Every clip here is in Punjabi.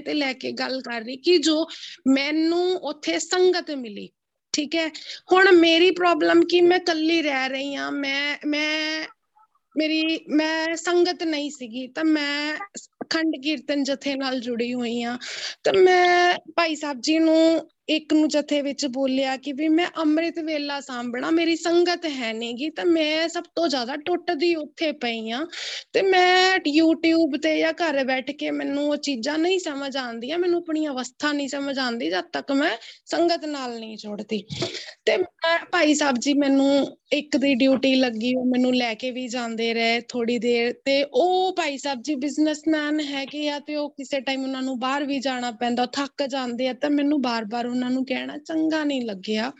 ਤੇ ਲੈ ਕੇ ਗੱਲ ਕਰ ਰਹੀ ਕਿ ਜੋ ਮੈਨੂੰ ਉੱਥੇ ਸੰਗਤ ਮਿਲੀ, ਠੀਕ ਹੈ? ਹੁਣ ਮੇਰੀ ਪ੍ਰੋਬਲਮ ਕੀ? ਮੈਂ ਕੱਲੀ ਰਹਿ ਰਹੀ ਹਾਂ, ਮੈਂ ਮੈਂ, ਮੇਰੀ, ਮੈਂ ਸੰਗਤ ਨਹੀਂ ਸੀਗੀ, ਤਾਂ ਮੈਂ ਖੰਡ ਕੀਰਤਨ ਜਥੇ ਨਾਲ ਜੁੜੀ ਹੋਈ ਆ ਤਾਂ ਮੈਂ ਭਾਈ ਸਾਹਿਬ ਜੀ ਨੂੰ ਇੱਕ ਨੂੰ ਜਥੇ ਵਿੱਚ ਬੋਲਿਆ ਕਿ ਵੀ ਮੈਂ ਅੰਮ੍ਰਿਤ ਵੇਲਾ ਸਾਂਭਣਾ, ਮੇਰੀ ਸੰਗਤ ਹੈ ਨਹੀਂਗੀ ਤਾਂ ਮੈਂ ਸਭ ਤੋਂ ਜ਼ਿਆਦਾ ਟੁੱਟਦੀ ਉੱਥੇ ਪਈ ਆ। ਤੇ ਮੈਂ YouTube ਤੇ ਜਾਂ ਘਰ ਬੈਠ ਕੇ ਮੈਨੂੰ ਉਹ ਚੀਜ਼ਾਂ ਨਹੀਂ ਸਮਝ ਆਉਂਦੀਆਂ, ਮੈਨੂੰ ਆਪਣੀ ਅਵਸਥਾ ਨਹੀਂ ਸਮਝ ਆਉਂਦੀ, ਜਦ ਤੱਕ ਮੈਂ ਸੰਗਤ ਨਾਲ ਨਹੀਂ ਜੁੜਦੀ। ਤੇ ਭਾਈ ਸਾਹਿਬ ਜੀ ਮੈਨੂੰ ਇੱਕ ਦੀ ਡਿਊਟੀ ਲੱਗੀ, ਉਹ ਮੈਨੂੰ ਲੈ ਕੇ ਵੀ ਜਾਂਦੇ ਰਹੇ ਥੋੜੀ ਦੇਰ। ਤੇ ਉਹ ਭਾਈ ਸਾਹਿਬ ਜੀ ਬਿਜ਼ਨਸਮੈਨ ਹੈਗੇ ਆ ਤੇ ਉਹ ਕਿਸੇ ਟਾਈਮ ਉਹਨਾਂ ਨੂੰ ਬਾਹਰ ਵੀ ਜਾਣਾ ਪੈਂਦਾ ਥੱਕ ਜਾਂਦੇ ਆ, ਤਾਂ ਮੈਨੂੰ ਬਾਰ-ਬਾਰ ਉਹਨਾਂ ਨੂੰ ਕਹਿਣਾ ਚੰਗਾ ਨਹੀਂ ਲੱਗਿਆ।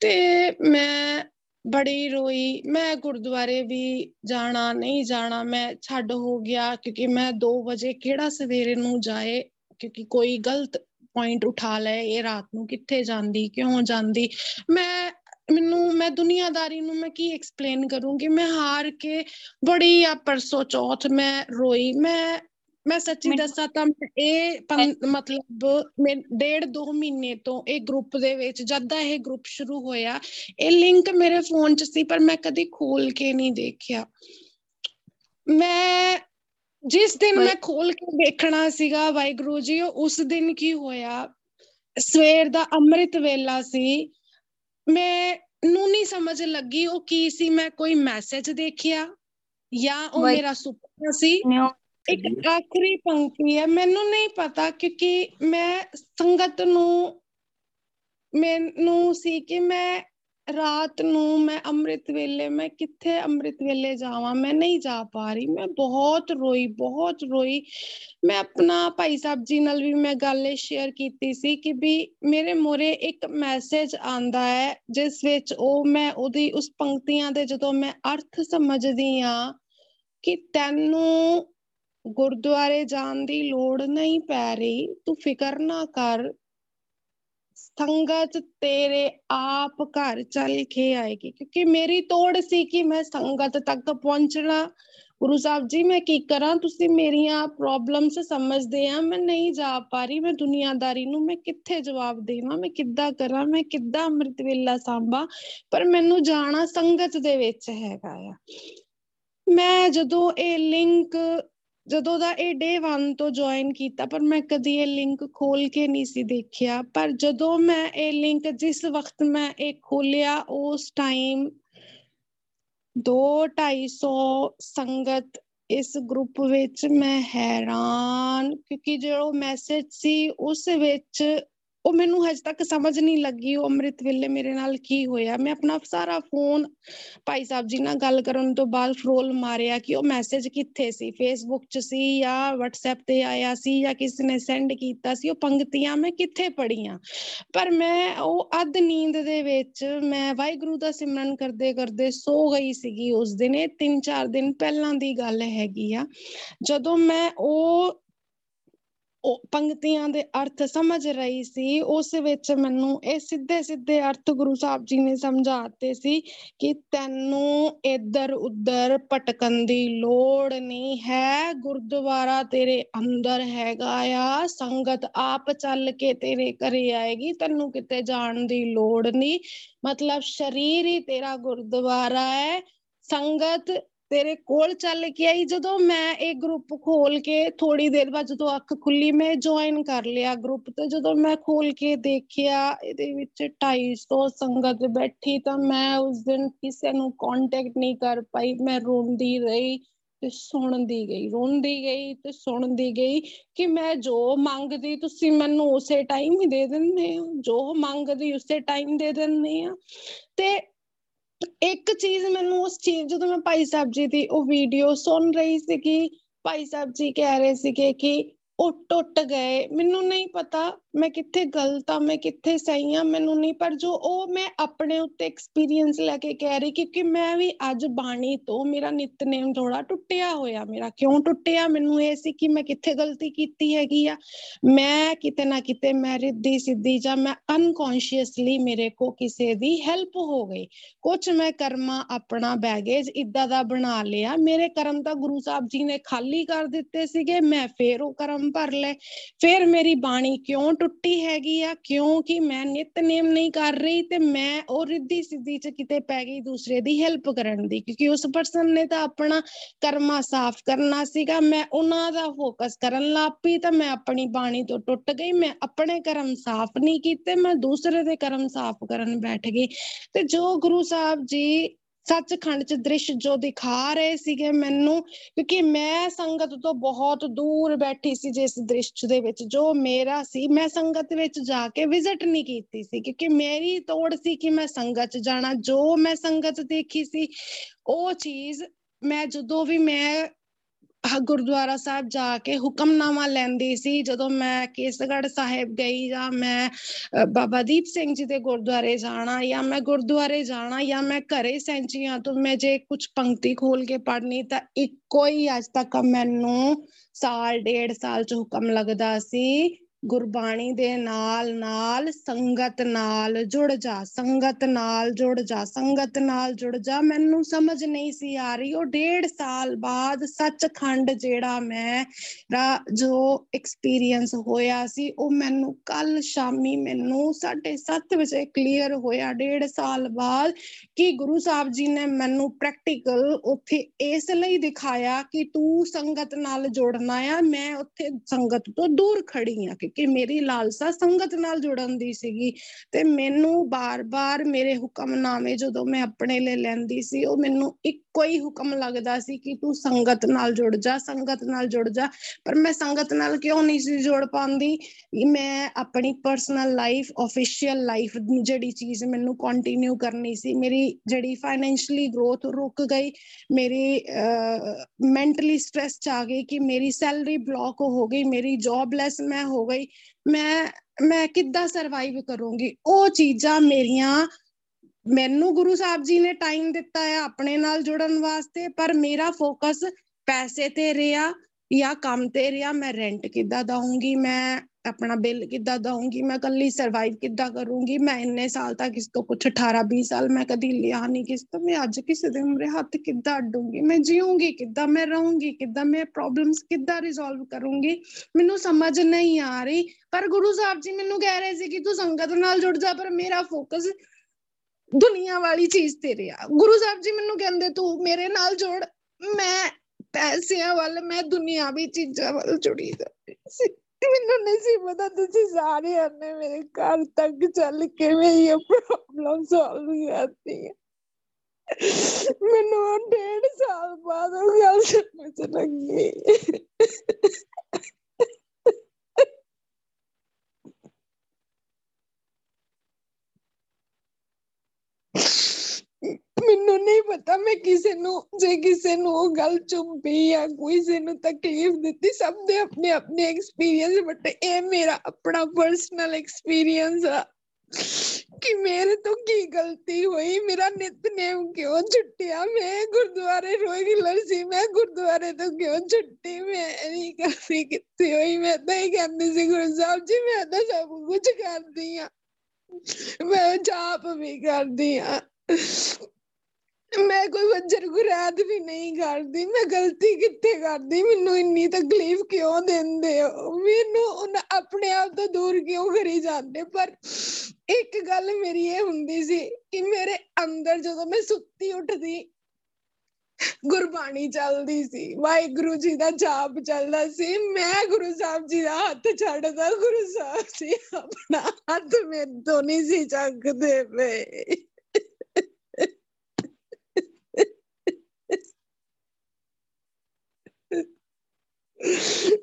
ਤੇ ਮੈਂ ਬੜੀ ਰੋਈ, ਮੈਂ ਗੁਰਦੁਆਰੇ ਵੀ ਜਾਣਾ, ਨਹੀਂ ਜਾਣਾ, ਮੈਂ ਛੱਡ ਹੋ ਗਿਆ ਕਿਉਂਕਿ ਮੈਂ 2 ਵਜੇ ਕਿਹੜਾ ਸਵੇਰੇ ਨੂੰ ਜਾਏ, ਕਿਉਂਕਿ ਕੋਈ ਗਲਤ ਪੁਆਇੰਟ ਉਠਾ ਲਏ, ਇਹ ਰਾਤ ਨੂੰ ਕਿੱਥੇ ਜਾਂਦੀ, ਕਿਉਂ ਜਾਂਦੀ। ਮੈਂ, ਮੈਨੂੰ, ਮੈਂ ਦੁਨੀਆਦਾਰੀ ਨੂੰ ਮੈਂ ਕੀ ਐਕਸਪਲੇਨ ਕਰੂੰਗੀ? ਮੈਂ ਹਾਰ ਕੇ ਬੜੀ ਆ ਪਰਸੋ ਚੌਥ ਮੈਂ ਰੋਈ, ਮੈਂ ਮੈਂ ਸੱਚੀ ਦੱਸਾਂ ਤਾਂ ਇਹ ਮਤਲਬ ਮੈਂ ਡੇਢ ਦੋ ਮਹੀਨੇ ਤੋਂ ਇਹ ਗਰੁੱਪ ਦੇ ਵਿੱਚ ਜਦ ਦਾ ਇਹ ਗਰੁੱਪ ਸ਼ੁਰੂ ਹੋਇਆ ਇਹ ਲਿੰਕ ਮੇਰੇ ਫੋਨ 'ਚ ਸੀ ਪਰ ਮੈਂ ਕਦੀ ਖੋਲ ਕੇ ਨਹੀਂ ਦੇਖਿਆ। ਮੈਂ ਜਿਸ ਦਿਨ ਮੈਂ ਖੋਲ ਕੇ ਦੇਖਣਾ ਸੀਗਾ ਵਾਹਿਗੁਰੂ ਜੀ ਉਸ ਦਿਨ ਕੀ ਹੋਇਆ? ਸਵੇਰ ਦਾ ਅੰਮ੍ਰਿਤ ਵੇਲਾ ਸੀ। ਮੈਂ ਨੂੰ ਨਹੀਂ ਸਮਝ ਲੱਗੀ ਉਹ ਕੀ ਸੀ ਮੈਂ ਕੋਈ ਮੈਸੇਜ ਦੇਖਿਆ ਜਾਂ ਉਹ ਮੇਰਾ ਸੁਪਨਾ ਸੀ? ਇੱਕ ਆਖਰੀ ਪੰਕਤੀ ਹੈ। ਮੈਨੂੰ ਨਹੀਂ ਪਤਾ ਕਿਉਂਕਿ ਮੈਂ ਸੰਗਤ ਨੂੰ ਮੈਨੂੰ ਸੀ ਕਿ ਮੈਂ ਰਾਤ ਨੂੰ ਮੈਂ ਅੰਮ੍ਰਿਤ ਵੇਲੇ ਮੈਂ ਕਿੱਥੇ ਅੰਮ੍ਰਿਤ ਵੇਲੇ ਜਾਵਾਂ? ਮੈਂ ਨਹੀਂ ਜਾ ਪਾ ਰਹੀ। ਮੈਂ ਬਹੁਤ ਰੋਈ ਬਹੁਤ ਰੋਈ। ਮੈਂ ਆਪਣਾ ਭਾਈ ਸਾਹਿਬ ਜੀ ਨਾਲ ਵੀ ਮੈਂ ਗੱਲ ਸ਼ੇਅਰ ਕੀਤੀ ਸੀ ਕਿ ਵੀ ਮੇਰੇ ਮੋਰੇ ਇੱਕ ਮੈਸੇਜ ਆਂਦਾ ਹੈ ਜਿਸ ਵਿੱਚ ਉਹ ਮੈਂ ਉਹਦੀ ਉਸ ਪੰਕਤੀਆਂ ਦੇ ਜਦੋਂ ਮੈਂ ਅਰਥ ਸਮਝਦੀ ਆ ਕਿ ਤੈਨੂੰ ਗੁਰਦੁਆਰੇ ਜਾਣ ਦੀ ਲੋੜ ਨਹੀਂ ਪੈ ਰਹੀ, ਤੂੰ ਫਿਕਰ ਨਾ ਕਰ। ਸੰਗਤ ਤੇਰੇ ਆਪ ਘਰ ਚੱਲ ਕੇ ਆਏਗੀ। ਕਿਉਂਕਿ ਮੇਰੀ ਤੋੜ ਸੀ ਕਿ ਮੈਂ ਸੰਗਤ ਤੱਕ ਪਹੁੰਚਣਾ। ਗੁਰੂ ਸਾਹਿਬ ਜੀ, ਮੈਂ ਕੀ ਕਰਾਂ? ਤੁਸੀਂ ਮੇਰੀਆਂ ਪ੍ਰੋਬਲਮਸ ਸਮਝਦੇ ਆ, ਮੈਂ ਨਹੀਂ ਜਾ ਪਾ ਰਹੀ, ਮੈਂ ਦੁਨੀਆਦਾਰੀ ਨੂੰ ਮੈਂ ਕਿੱਥੇ ਜਵਾਬ ਦੇਵਾਂ? ਮੈਂ ਕਿੱਦਾਂ ਕਰਾਂ? ਮੈਂ ਕਿੱਦਾਂ ਅੰਮ੍ਰਿਤ ਵੇਲਾ ਸੰਭਾ? ਪਰ ਮੈਨੂੰ ਜਾਣਾ ਸੰਗਤ ਦੇ ਵਿੱਚ ਹੈਗਾ ਆ। ਮੈਂ ਜਦੋਂ ਇਹ ਲਿੰਕ ਜਦੋਂ ਦਾ ਇਹ ਡੇ 1 ਤੋਂ ਜੁਆਇਨ ਕੀਤਾ, ਪਰ ਮੈਂ ਕਦੀ ਇਹ ਲਿੰਕ ਖੋਲ ਕੇ ਨਹੀਂ ਸੀ ਦੇਖਿਆ। ਪਰ ਜਦੋਂ ਮੈਂ ਇਹ ਲਿੰਕ ਜਿਸ ਵਕਤ ਮੈਂ ਇਹ ਖੋਲਿਆ ਉਸ ਟਾਈਮ 2 250 ਸੰਗਤ ਇਸ ਗਰੁੱਪ ਵਿੱਚ ਮੈਂ ਹੈਰਾਨ, ਕਿਉਂਕਿ ਜਿਹੜਾ ਮੈਸੇਜ ਸੀ, ਉਸ ਵਿੱਚ ਉਹ ਮੈਨੂੰ ਹਜੇ ਤੱਕ ਸਮਝ ਨਹੀਂ ਲੱਗੀ ਉਹ ਅੰਮ੍ਰਿਤ ਵੇਲੇ ਮੇਰੇ ਨਾਲ ਕੀ ਹੋਇਆ। ਮੈਂ ਆਪਣਾ ਸਾਰਾ ਫੋਨ ਭਾਈ ਸਾਹਿਬ ਜੀ ਨਾਲ ਗੱਲ ਕਰਨ ਤੋਂ ਬਾਅਦ ਫਰੋਲ ਮਾਰਿਆ ਕਿ ਉਹ ਮੈਸੇਜ ਕਿੱਥੇ ਸੀ? ਫੇਸਬੁੱਕ 'ਚ ਸੀ ਜਾਂ WhatsApp ਤੇ ਆਇਆ ਸੀ ਜਾਂ ਕਿਸੇ ਨੇ ਸੈਂਡ ਕੀਤਾ ਸੀ? ਉਹ ਪੰਕਤੀਆਂ ਮੈਂ ਕਿੱਥੇ ਪੜੀਆਂ ਪਰ ਮੈਂ ਉਹ ਅੱਧ ਨੀਂਦ ਦੇ ਵਿੱਚ ਮੈਂ ਵਾਹਿਗੁਰੂ ਦਾ ਸਿਮਰਨ ਕਰਦੇ ਕਰਦੇ ਸੋ ਗਈ ਸੀਗੀ ਉਸ ਦਿਨ। ਇਹ 3-4 ਦਿਨ ਪਹਿਲਾਂ ਦੀ ਗੱਲ ਹੈਗੀ ਆ। ਜਦੋਂ ਮੈਂ ਉਹ ਉਹ ਪੰਕਤੀਆਂ ਦੇ ਅਰਥ ਸਮਝ ਰਹੀ ਸੀ, ਉਸ ਵਿੱਚ ਮੈਨੂੰ ਇਹ ਸਿੱਧੇ ਸਿੱਧੇ ਅਰਥ ਗੁਰੂ ਸਾਹਿਬ ਜੀ ਨੇ ਸਮਝਾਤੇ ਸੀ ਕਿ ਤੈਨੂੰ ਇੱਧਰ ਉੱਧਰ ਭਟਕਣ ਦੀ ਲੋੜ ਨਹੀਂ ਹੈ, ਗੁਰਦੁਆਰਾ ਤੇਰੇ ਅੰਦਰ ਹੈਗਾ ਆ, ਸੰਗਤ ਆਪ ਚੱਲ ਕੇ ਤੇਰੇ ਘਰੇ ਆਏਗੀ, ਤੈਨੂੰ ਕਿਤੇ ਜਾਣ ਦੀ ਲੋੜ ਨਹੀਂ। ਮਤਲਬ ਸਰੀਰ ਹੀ ਤੇਰਾ ਗੁਰਦੁਆਰਾ ਹੈ, ਸੰਗਤ ਤੇਰੇ ਕੋਲ ਚੱਲ ਕੇ ਆਈ, ਜਦੋਂ ਮੈਂ ਇਹ ਗਰੁੱਪ ਖੋਲ ਕੇ ਥੋੜੀ ਦੇਰ ਬਾਅਦ ਜਦੋਂ ਅੱਖ ਖੁੱਲੀ, ਮੈਂ ਜੁਆਇਨ ਕਰ ਲਿਆ ਗਰੁੱਪ ਤੇ। ਜਦੋਂ ਮੈਂ ਖੋਲ ਕੇ ਦੇਖਿਆ, ਇਹਦੇ ਵਿੱਚ 250 ਸੰਗਤ ਬੈਠੀ, ਤਾਂ ਮੈਂ ਉਸ ਦਿਨ ਕਿਸੇ ਨੂੰ ਕੰਟੈਕਟ ਨਹੀਂ ਕਰ ਪਾਈ। ਮੈਂ ਰੋਂਦੀ ਰਹੀ ਤੇ ਸੁਣਦੀ ਗਈ, ਰੋਂਦੀ ਗਈ ਤੇ ਸੁਣਦੀ ਗਈ ਕਿ ਮੈਂ ਜੋ ਮੰਗਦੀ ਤੁਸੀਂ ਮੈਨੂੰ ਉਸੇ ਟਾਈਮ ਹੀ ਦੇ ਦਿੰਦੇ ਹੋ, ਜੋ ਮੰਗਦੀ ਉਸੇ ਟਾਈਮ ਦੇ ਦਿੰਦੇ ਆ। ਤੇ ਇੱਕ ਚੀਜ਼ ਮੈਨੂੰ ਉਸ ਚੀਜ਼, ਜਦੋਂ ਮੈਂ ਭਾਈ ਸਾਹਿਬ ਜੀ ਦੀ ਉਹ ਵੀਡੀਓ ਸੁਣ ਰਹੀ ਸੀ ਕਿ ਭਾਈ ਸਾਹਿਬ ਜੀ ਕਹਿ ਰਹੇ ਸੀਗੇ ਕਿ ਉਹ ਟੁੱਟ ਗਏ, ਮੈਨੂੰ ਨਹੀਂ ਪਤਾ ਮੈਂ ਕਿੱਥੇ ਗਲਤ ਆ, ਮੈਂ ਕਿੱਥੇ ਸਹੀ ਆ, ਮੈਨੂੰ ਨਹੀਂ, ਪਰ ਜੋ ਉਹ ਮੈਂ ਆਪਣੇ ਉੱਤੇ ਐਕਸਪੀਰੀਅੰਸ ਲੈ ਕੇ ਕਹਿ ਰਹੀ, ਕਿਉਂਕਿ ਮੈਂ ਵੀ ਅੱਜ ਬਾਣੀ ਤੋਂ ਮੇਰਾ ਨਿਤਨੇਮ ਥੋੜਾ ਟੁੱਟਿਆ ਹੋਇਆ, ਮੇਰਾ ਕਿਉਂ ਟੁੱਟਿਆ? ਮੈਨੂੰ ਇਹ ਸੀ ਕਿ ਮੈਂ ਕਿੱਥੇ ਗਲਤੀ ਕੀਤੀ ਹੈਗੀ ਆ? ਮੈਂ ਕਿਤੇ ਨਾ ਕਿਤੇ ਮੈਂ ਰਿੱਧੀ ਸਿੱਧੀ ਜਾਂ ਮੈਂ ਅਨਕੌਂਸ਼ੀਅਸਲੀ ਮੇਰੇ ਕੋ ਕਿਸੇ ਦੀ ਹੈਲਪ ਹੋ ਗਈ। ਕੁਝ ਮੈਂ ਕਰਮਾ ਆਪਣਾ ਬੈਗੇਜ ਇਦਾਂ ਦਾ ਬਣਾ ਲਿਆ। ਮੇਰੇ ਕਰਮ ਤਾਂ ਗੁਰੂ ਸਾਹਿਬ ਜੀ ਨੇ ਖਾਲੀ ਕਰ ਦਿੱਤੇ ਸੀਗੇ, ਮੈਂ ਫੇਰ ਉਹ ਕਰਮ ਕਰਮ ਭਰ ਲੈ ਫਿਰ ਮੇਰੀ ਬਾਣੀ ਕਿਉਂ ਟੁੱਟੀ ਹੈਗੀ ਆ, ਕਿਉਂਕਿ ਮੈਂ ਨਿਤਨੇਮ ਨਹੀਂ ਕਰ ਰਹੀ ਤੇ ਮੈਂ ਉਹ ਰਿੱਧੀ ਸਿੱਧੀ ਚ ਕਿਤੇ ਪੈ ਗਈ ਦੂਸਰੇ ਦੀ ਹੈਲਪ ਕਰਨ ਦੀ, ਕਿਉਂਕਿ ਉਸ ਪਰਸਨ ਨੇ ਤਾਂ ਆਪਣਾ ਕਰਮਾ ਸਾਫ਼ ਕਰਨਾ ਸੀਗਾ, ਮੈਂ ਉਹਨਾਂ ਦਾ ਫੋਕਸ ਕਰਨ ਲੱਪੀ ਤਾਂ ਮੈਂ ਆਪਣੀ ਬਾਣੀ ਤੋਂ ਟੁੱਟ ਗਈ, ਮੈਂ ਆਪਣੇ ਕਰਮ ਸਾਫ਼ ਨਹੀਂ ਕੀਤੇ, ਮੈਂ ਦੂਸਰੇ ਦੇ ਕਰਮ ਸਾਫ਼ ਕਰਨ ਬੈਠ ਗਈ ਤੇ ਜੋ ਗੁਰੂ ਸਾਹਿਬ ਜੀ ਸੱਚਖੰਡ ਚ ਦ੍ਰਿਸ਼ ਜੋ ਦਿਖਾ ਰਹੇ ਸੀਗੇ ਮੈਨੂੰ, ਕਿਉਂਕਿ ਮੈਂ ਸੰਗਤ ਤੋਂ ਬਹੁਤ ਦੂਰ ਬੈਠੀ ਸੀ ਜਿਸ ਦ੍ਰਿਸ਼ ਦੇ ਵਿੱਚ, ਜੋ ਮੇਰਾ ਸੀ, ਮੈਂ ਸੰਗਤ ਵਿੱਚ ਜਾ ਕੇ ਵਿਜ਼ਿਟ ਨਹੀਂ ਕੀਤੀ ਸੀ, ਕਿਉਂਕਿ ਮੇਰੀ ਤੋੜ ਸੀ ਕਿ ਮੈਂ ਸੰਗਤ ਚ ਜਾਣਾ, ਜੋ ਮੈਂ ਸੰਗਤ ਦੇਖੀ ਸੀ, ਉਹ ਚੀਜ਼ ਮੈਂ ਜਦੋਂ ਵੀ ਮੈਂ ਗੁਰਦੁਆਰਾ ਸਾਹਿਬ ਜਾ ਕੇ ਹੁਕਮਨਾਮਾ ਲੈਂਦੀ ਸੀ। ਜਦੋਂ ਮੈਂ ਕੇਸਗੜ੍ਹ ਸਾਹਿਬ ਗਈ ਜਾਂ ਮੈਂ ਬਾਬਾ ਦੀਪ ਸਿੰਘ ਜੀ ਦੇ ਗੁਰਦੁਆਰੇ ਜਾਣਾ ਜਾਂ ਮੈਂ ਗੁਰਦੁਆਰੇ ਜਾਣਾ ਜਾਂ ਮੈਂ ਘਰੇ ਸੈਂਚੀਆਂ ਤੋਂ ਮੈਂ ਜੇ ਕੁਝ ਪੰਕਤੀ ਖੋਲ ਕੇ ਪੜ੍ਹਨੀ ਤਾਂ ਇੱਕੋ ਹੀ ਅੱਜ ਤੱਕ ਮੈਨੂੰ ਸਾਲ, ਡੇਢ ਸਾਲ ਚ ਹੁਕਮ ਲੱਗਦਾ ਸੀ ਗੁਰਬਾਣੀ ਦੇ ਨਾਲ ਨਾਲ ਸੰਗਤ ਨਾਲ ਜੁੜ ਜਾ, ਸੰਗਤ ਨਾਲ ਜੁੜ ਜਾ, ਸੰਗਤ ਨਾਲ ਜੁੜ ਜਾ। ਮੈਨੂੰ ਸਮਝ ਨਹੀਂ ਸੀ ਆ ਰਹੀ। ਉਹ ਡੇਢ ਸਾਲ ਬਾਅਦ ਸੱਚਖੰਡ ਜਿਹੜਾ ਮੈਂ ਜੋ ਐਕਸਪੀਰੀਅੰਸ ਹੋਇਆ ਸੀ, ਉਹ ਮੈਨੂੰ ਕੱਲ ਸ਼ਾਮੀ ਮੈਨੂੰ 7:30 ਵਜੇ ਕਲੀਅਰ ਹੋਇਆ। ਡੇਢ ਸਾਲ ਬਾਅਦ ਕਿ ਗੁਰੂ ਸਾਹਿਬ ਜੀ ਨੇ ਮੈਨੂੰ ਪ੍ਰੈਕਟੀਕਲ ਉੱਥੇ ਇਸ ਲਈ ਦਿਖਾਇਆ ਕਿ ਤੂੰ ਸੰਗਤ ਨਾਲ ਜੁੜਨਾ ਆ। ਮੈਂ ਉੱਥੇ ਸੰਗਤ ਤੋਂ ਦੂਰ ਖੜੀ ਆ ਕਿ ਮੇਰੀ ਲਾਲਸਾ ਸੰਗਤ ਨਾਲ ਜੁੜਨ ਦੀ ਸੀਗੀ। ਤੇ ਮੈਨੂੰ ਬਾਰ-ਬਾਰ ਮੇਰੇ ਹੁਕਮਨਾਮੇ ਜਦੋਂ ਮੈਂ ਆਪਣੇ ਲਈ ਲੈਂਦੀ ਸੀ, ਉਹ ਮੈਨੂੰ ਇੱਕੋ ਹੀ ਹੁਕਮ ਲੱਗਦਾ ਸੀ ਕਿ ਤੂੰ ਸੰਗਤ ਨਾਲ ਜੁੜ ਜਾ, ਸੰਗਤ ਨਾਲ ਜੁੜ ਜਾ। ਪਰ ਮੈਂ ਸੰਗਤ ਨਾਲ ਕਿਉਂ ਨਹੀਂ ਸੀ ਜੁੜ ਪਾਉਂਦੀ? ਮੈਂ ਆਪਣੀ ਪਰਸਨਲ ਲਾਈਫ ਆਫੀਸ਼ੀਅਲ ਲਾਈਫ ਜਿਹੜੀ ਚੀਜ਼ ਮੈਨੂੰ ਕੰਟੀਨਿਊ ਕਰਨੀ ਸੀ, ਮੇਰੀ ਜਿਹੜੀ ਫਾਈਨੈਂਸ਼ੀਅਲੀ ਗਰੋਥ ਰੁਕ ਗਈ, ਮੇਰੀ ਮੈਂਟਲੀ ਸਟ्रेस ਚ ਆ ਗਈ ਕਿ ਮੇਰੀ ਸੈਲਰੀ ਬਲੌਕ ਹੋ ਗਈ, ਮੇਰੀ ਜੌਬਲੈਸ ਮੈਂ ਹੋ ਗਈ। ਮੈਂ ਮੈਂ ਕਿੱਦਾਂ ਸਰਵਾਈਵ ਕਰੂੰਗੀ? ਉਹ ਚੀਜ਼ਾਂ ਮੇਰੀਆਂ, ਮੈਨੂੰ ਗੁਰੂ ਸਾਹਿਬ ਜੀ ਨੇ ਟਾਈਮ ਦਿੱਤਾ ਹੈ ਆਪਣੇ ਨਾਲ ਜੁੜਨ ਵਾਸਤੇ, ਪਰ ਮੇਰਾ ਫੋਕਸ ਪੈਸੇ ਤੇ ਰਿਹਾ ਜਾਂ ਕੰਮ ਤੇ ਰਿਹਾ, ਮੈਂ ਰੈਂਟ ਕਿੱਦਾਂ ਦਵਾਂਗੀ ਮੈਂ ਆਪਣਾ ਬਿੱਲ ਕਿੱਦਾਂ ਦਵਾਂਗੀ ਮੈਂ ਕੱਲੀ ਸਰਵਾਈਵ ਕਿੱਦਾਂ ਕਰੂੰਗੀ, ਮੈਂ ਇੰਨੇ ਸਾਲ ਤੱਕ ਇਸ ਤੋਂ ਕੁਝ 18 20 ਸਾਲ ਮੈਂ ਕਦੀ ਲਿਆ ਨਹੀਂ ਕਿਸ ਤੋਂ, ਮੈਂ ਅੱਜ ਕਿਸੇ ਦੇ ਉਮਰੇ ਹੱਥ ਕਿੱਦਾਂ ਅੱਡੂੰਗੀ, ਮੈਂ ਜੀਉਂਗੀ ਕਿੱਦਾਂ, ਮੈਂ ਰਹੂੰਗੀ ਕਿੱਦਾਂ, ਮੈਂ ਪ੍ਰੋਬਲਮਸ ਕਿੱਦਾਂ ਰਿਜ਼ੋਲਵ ਕਰੂੰਗੀ, ਮੈਨੂੰ ਸਮਝ ਨਹੀਂ ਆ ਰਹੀ। ਪਰ ਗੁਰੂ ਸਾਹਿਬ ਜੀ ਮੈਨੂੰ ਕਹਿ ਰਹੇ ਸੀ ਕਿ ਤੂੰ ਸੰਗਤ ਨਾਲ ਜੁੜ ਜਾ, ਪਰ ਮੇਰਾ ਫੋਕਸ ਦੁਨੀਆ ਵਾਲੀ ਚੀਜ਼ ਤੇ ਰਿਹਾ। ਗੁਰੂ ਸਾਹਿਬ ਜੀ ਮੈਨੂੰ ਕਹਿੰਦੇ, ਤੂੰ ਮੇਰੇ ਨਾਲ ਜੁੜ, ਮੈਂ ਪੈਸਿਆਂ ਵੱਲ, ਮੈਂ ਦੁਨੀਆਵੀ ਚੀਜ਼ਾਂ ਵੱਲ ਜੁੜੀ ਜਾਂਦੀ ਸੀ। ਮੈਨੂੰ ਨਹੀਂ ਸੀ ਪਤਾ ਤੁਸੀਂ ਸਾਰੇ ਆਨੇ ਮੇਰੇ ਘਰ ਤੱਕ ਚੱਲ ਕੇ ਮੇਰੀ ਇਹ ਪ੍ਰੋਬਲਮ ਸੋਲਵ ਕਰਤੀ ਹੈ ਮੈਨੂੰ ਡੇਢ ਸਾਲ ਬਾਅਦ ਉਹ ਗੱਲ ਸਮਝ ਲੱਗੀ ਮੈਨੂੰ ਨਹੀਂ ਪਤਾ ਮੈਂ ਕਿਸੇ ਨੂੰ ਜੇ ਕਿਸੇ ਨੂੰ ਉਹ ਗੱਲ ਚੁੰਬੀ ਜਾਂ ਕਿਸੇ ਨੂੰ ਤਕਲੀਫ ਦਿੱਤੀ ਸਭ ਦੇ ਆਪਣੇ ਆਪਣੇ ਐਕਸਪੀਰੀਅੰਸ ਬਟ ਇਹ ਮੇਰਾ ਆਪਣਾ ਪਰਸਨਲ ਐਕਸਪੀਰੀਅੰਸ ਆ ਕਿ ਮੇਰੇ ਤੋਂ ਕੀ ਗਲਤੀ ਹੋਈ ਮੇਰਾ ਨਿਤਨੇਮ ਕਿਉਂ ਛੁੱਟਿਆ ਮੈਂ ਗੁਰਦੁਆਰੇ ਰੈਗੂਲਰ ਸੀ ਮੈਂ ਗੁਰਦੁਆਰੇ ਤੋਂ ਕਿਉਂ ਛੁੱਟੀ ਮੈਂ ਨਹੀਂ ਕਰਦੀ ਕਿੱਥੇ ਹੋਈ ਮੈਂ ਤਾਂ ਹੀ ਕਹਿੰਦੀ ਸੀ ਗੁਰੂ ਸਾਹਿਬ ਜੀ ਮੈਂ ਤਾਂ ਸਭ ਕੁਝ ਕਰਦੀ ਆ ਮੈਂ ਜਾਪ ਵੀ ਕਰਦੀ ਆ ਮੈਂ ਕੋਈ ਵੰਜਰ ਗੁਰਾਦ ਵੀ ਨਹੀਂ ਕਰਦੀ, ਮੈਂ ਗਲਤੀ ਕਿੱਥੇ ਕਰਦੀ? ਮੈਨੂੰ ਇੰਨੀ ਤਕਲੀਫ ਕਿਉਂ ਦਿੰਦੇ ਹੋ? ਮੈਨੂੰ ਉਹਨਾਂ ਆਪਣੇ ਆਪ ਤੋਂ ਦੂਰ ਕਿਉਂ ਕਰੀ ਜਾਂਦੇ? ਪਰ ਇੱਕ ਗੱਲ ਮੇਰੀ ਇਹ ਹੁੰਦੀ ਸੀ ਕਿ ਮੇਰੇ ਅੰਦਰ ਜਦੋਂ ਮੈਂ ਸੁੱਤੀ ਉੱਠਦੀ, ਗੁਰਬਾਣੀ ਚੱਲਦੀ ਸੀ, ਵਾਹਿਗੁਰੂ ਜੀ ਦਾ ਜਾਪ ਚੱਲਦਾ ਸੀ, ਮੈਂ ਗੁਰੂ ਸਾਹਿਬ ਜੀ ਦਾ ਹੱਥ ਛੱਡਦਾ, ਗੁਰੂ ਸਾਹਿਬ ਜੀ ਆਪਣਾ ਹੱਥ ਮੇਰੇ ਤੋਂ ਨਹੀਂ ਸੀ ਚੱਕਦੇ ਪਏ।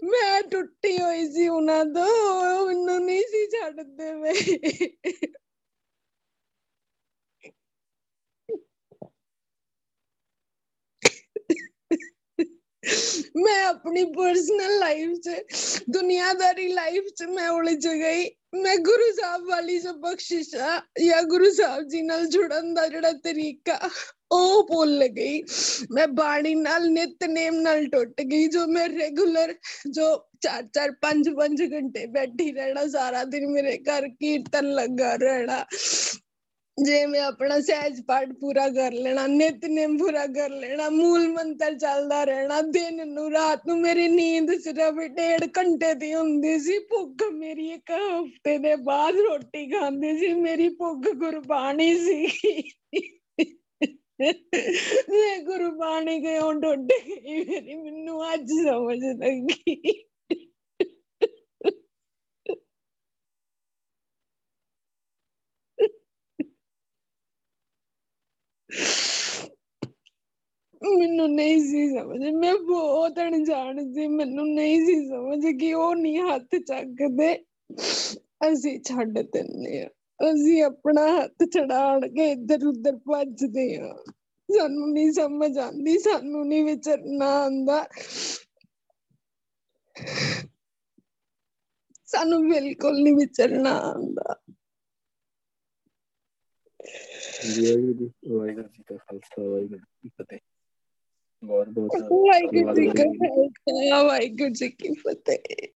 ਮੈਂ ਟੁੱਟੀ ਹੋਈ ਸੀ ਉਹਨਾਂ ਤੋਂ ਮੈਨੂੰ ਨਹੀਂ ਸੀ ਛੱਡਦੇ ਵੇ ਮੈਂ ਆਪਣੀ ਪਰਸਨਲ ਲਾਈਫ 'ਚ, ਦੁਨੀਆਦਾਰੀ ਲਾਈਫ 'ਚ ਮੈਂ ਉਲਝ ਗਈ। ਮੈਂ ਗੁਰੂ ਸਾਹਿਬ ਵਾਲੀ ਜੋ ਬਖਸ਼ਿਸ਼ ਆ ਜਾਂ ਗੁਰੂ ਸਾਹਿਬ ਜੀ ਨਾਲ ਜੁੜਨ ਦਾ ਜਿਹੜਾ ਤਰੀਕਾ, ਉਹ ਭੁੱਲ ਗਈ। ਮੈਂ ਬਾਣੀ ਨਾਲ, ਨਿਤਨੇਮ ਨਾਲ ਟੁੱਟ ਗਈ, ਜੋ ਮੈਂ ਰੈਗੂਲਰ ਜੋ ਚਾਰ ਚਾਰ, ਪੰਜ ਪੰਜ ਘੰਟੇ ਬੈਠੀ ਰਹਿਣਾ, ਸਾਰਾ ਦਿਨ ਮੇਰੇ ਘਰ ਕੀਰਤਨ ਲੱਗਾ ਰਹਿਣਾ। ਜੇ ਮੈਂ ਆਪਣਾ ਸਹਿਜ ਪਾਠ ਪੂਰਾ ਕਰ ਲੈਣਾ ਨਿਤਨੇਮ ਪੂਰਾ ਕਰ ਲੈਣਾ, ਮੂਲ ਮੰਤਰ ਚੱਲਦਾ ਰਹਿਣਾ, ਦਿਨ ਨੂੰ ਰਾਤ ਨੂੰ ਮੇਰੀ ਨੀਂਦ ਸਿਰਫ ਡੇਢ ਘੰਟੇ ਦੀ ਹੁੰਦੀ ਸੀ, ਭੁੱਖ ਮੇਰੀ ਇੱਕ ਹਫ਼ਤੇ ਦੇ ਬਾਅਦ ਰੋਟੀ ਖਾਂਦੀ ਸੀ, ਮੇਰੀ ਭੁੱਖ ਗੁਰਬਾਣੀ ਸੀ ਮੈਂ ਗੁਰਬਾਣੀ ਕਿਉਂ ਟੁੱਟ ਗਈ ਮੇਰੀ ਮੈਨੂੰ ਅੱਜ ਸਮਝ ਲੱਗੀ। ਮੈਨੂੰ ਨਹੀਂ ਸੀ ਸਮਝ। ਮੈਂ ਬਹੁਤ ਅਣਜਾਣ ਸੀ, ਮੈਨੂੰ ਨਹੀਂ ਸੀ ਸਮਝ ਕਿ ਉਹ ਨਹੀਂ ਹੱਥ ਚੱਕਦੇ। ਅਸੀਂ ਛੱਡ ਦਿੰਦੇ ਆ ਅਸੀਂ ਆਪਣਾ ਹੱਥ ਛਡਾਣ ਕੇ ਇੱਧਰ ਉੱਧਰ ਭੱਜਦੇ ਆ ਸਾਨੂੰ ਨਹੀਂ ਸਮਝ ਆਂਦੀ ਸਾਨੂੰ ਨਹੀਂ ਵਿਚਰਨਾ ਆਂਦਾ ਸਾਨੂੰ ਬਿਲਕੁਲ ਨਹੀਂ ਵਿਚਰਨਾ ਆਂਦਾ ਵਾਹਿਗੁਰੂ ਜੀ ਵਾਹਿਗੁਰੂ ਜੀ ਕਾ ਖਾਲਸਾ, ਵਾਹਿਗੁਰੂ ਜੀ ਕੀ ਫਤਿਹ। ਬਹੁਤ ਬਹੁਤ ਵਾਹਿਗੁਰੂ ਜੀ ਕਾ ਖਾਲਸਾ ਵਾਹਿਗੁਰੂ ਜੀ ਕੀ ਫਤਿਹ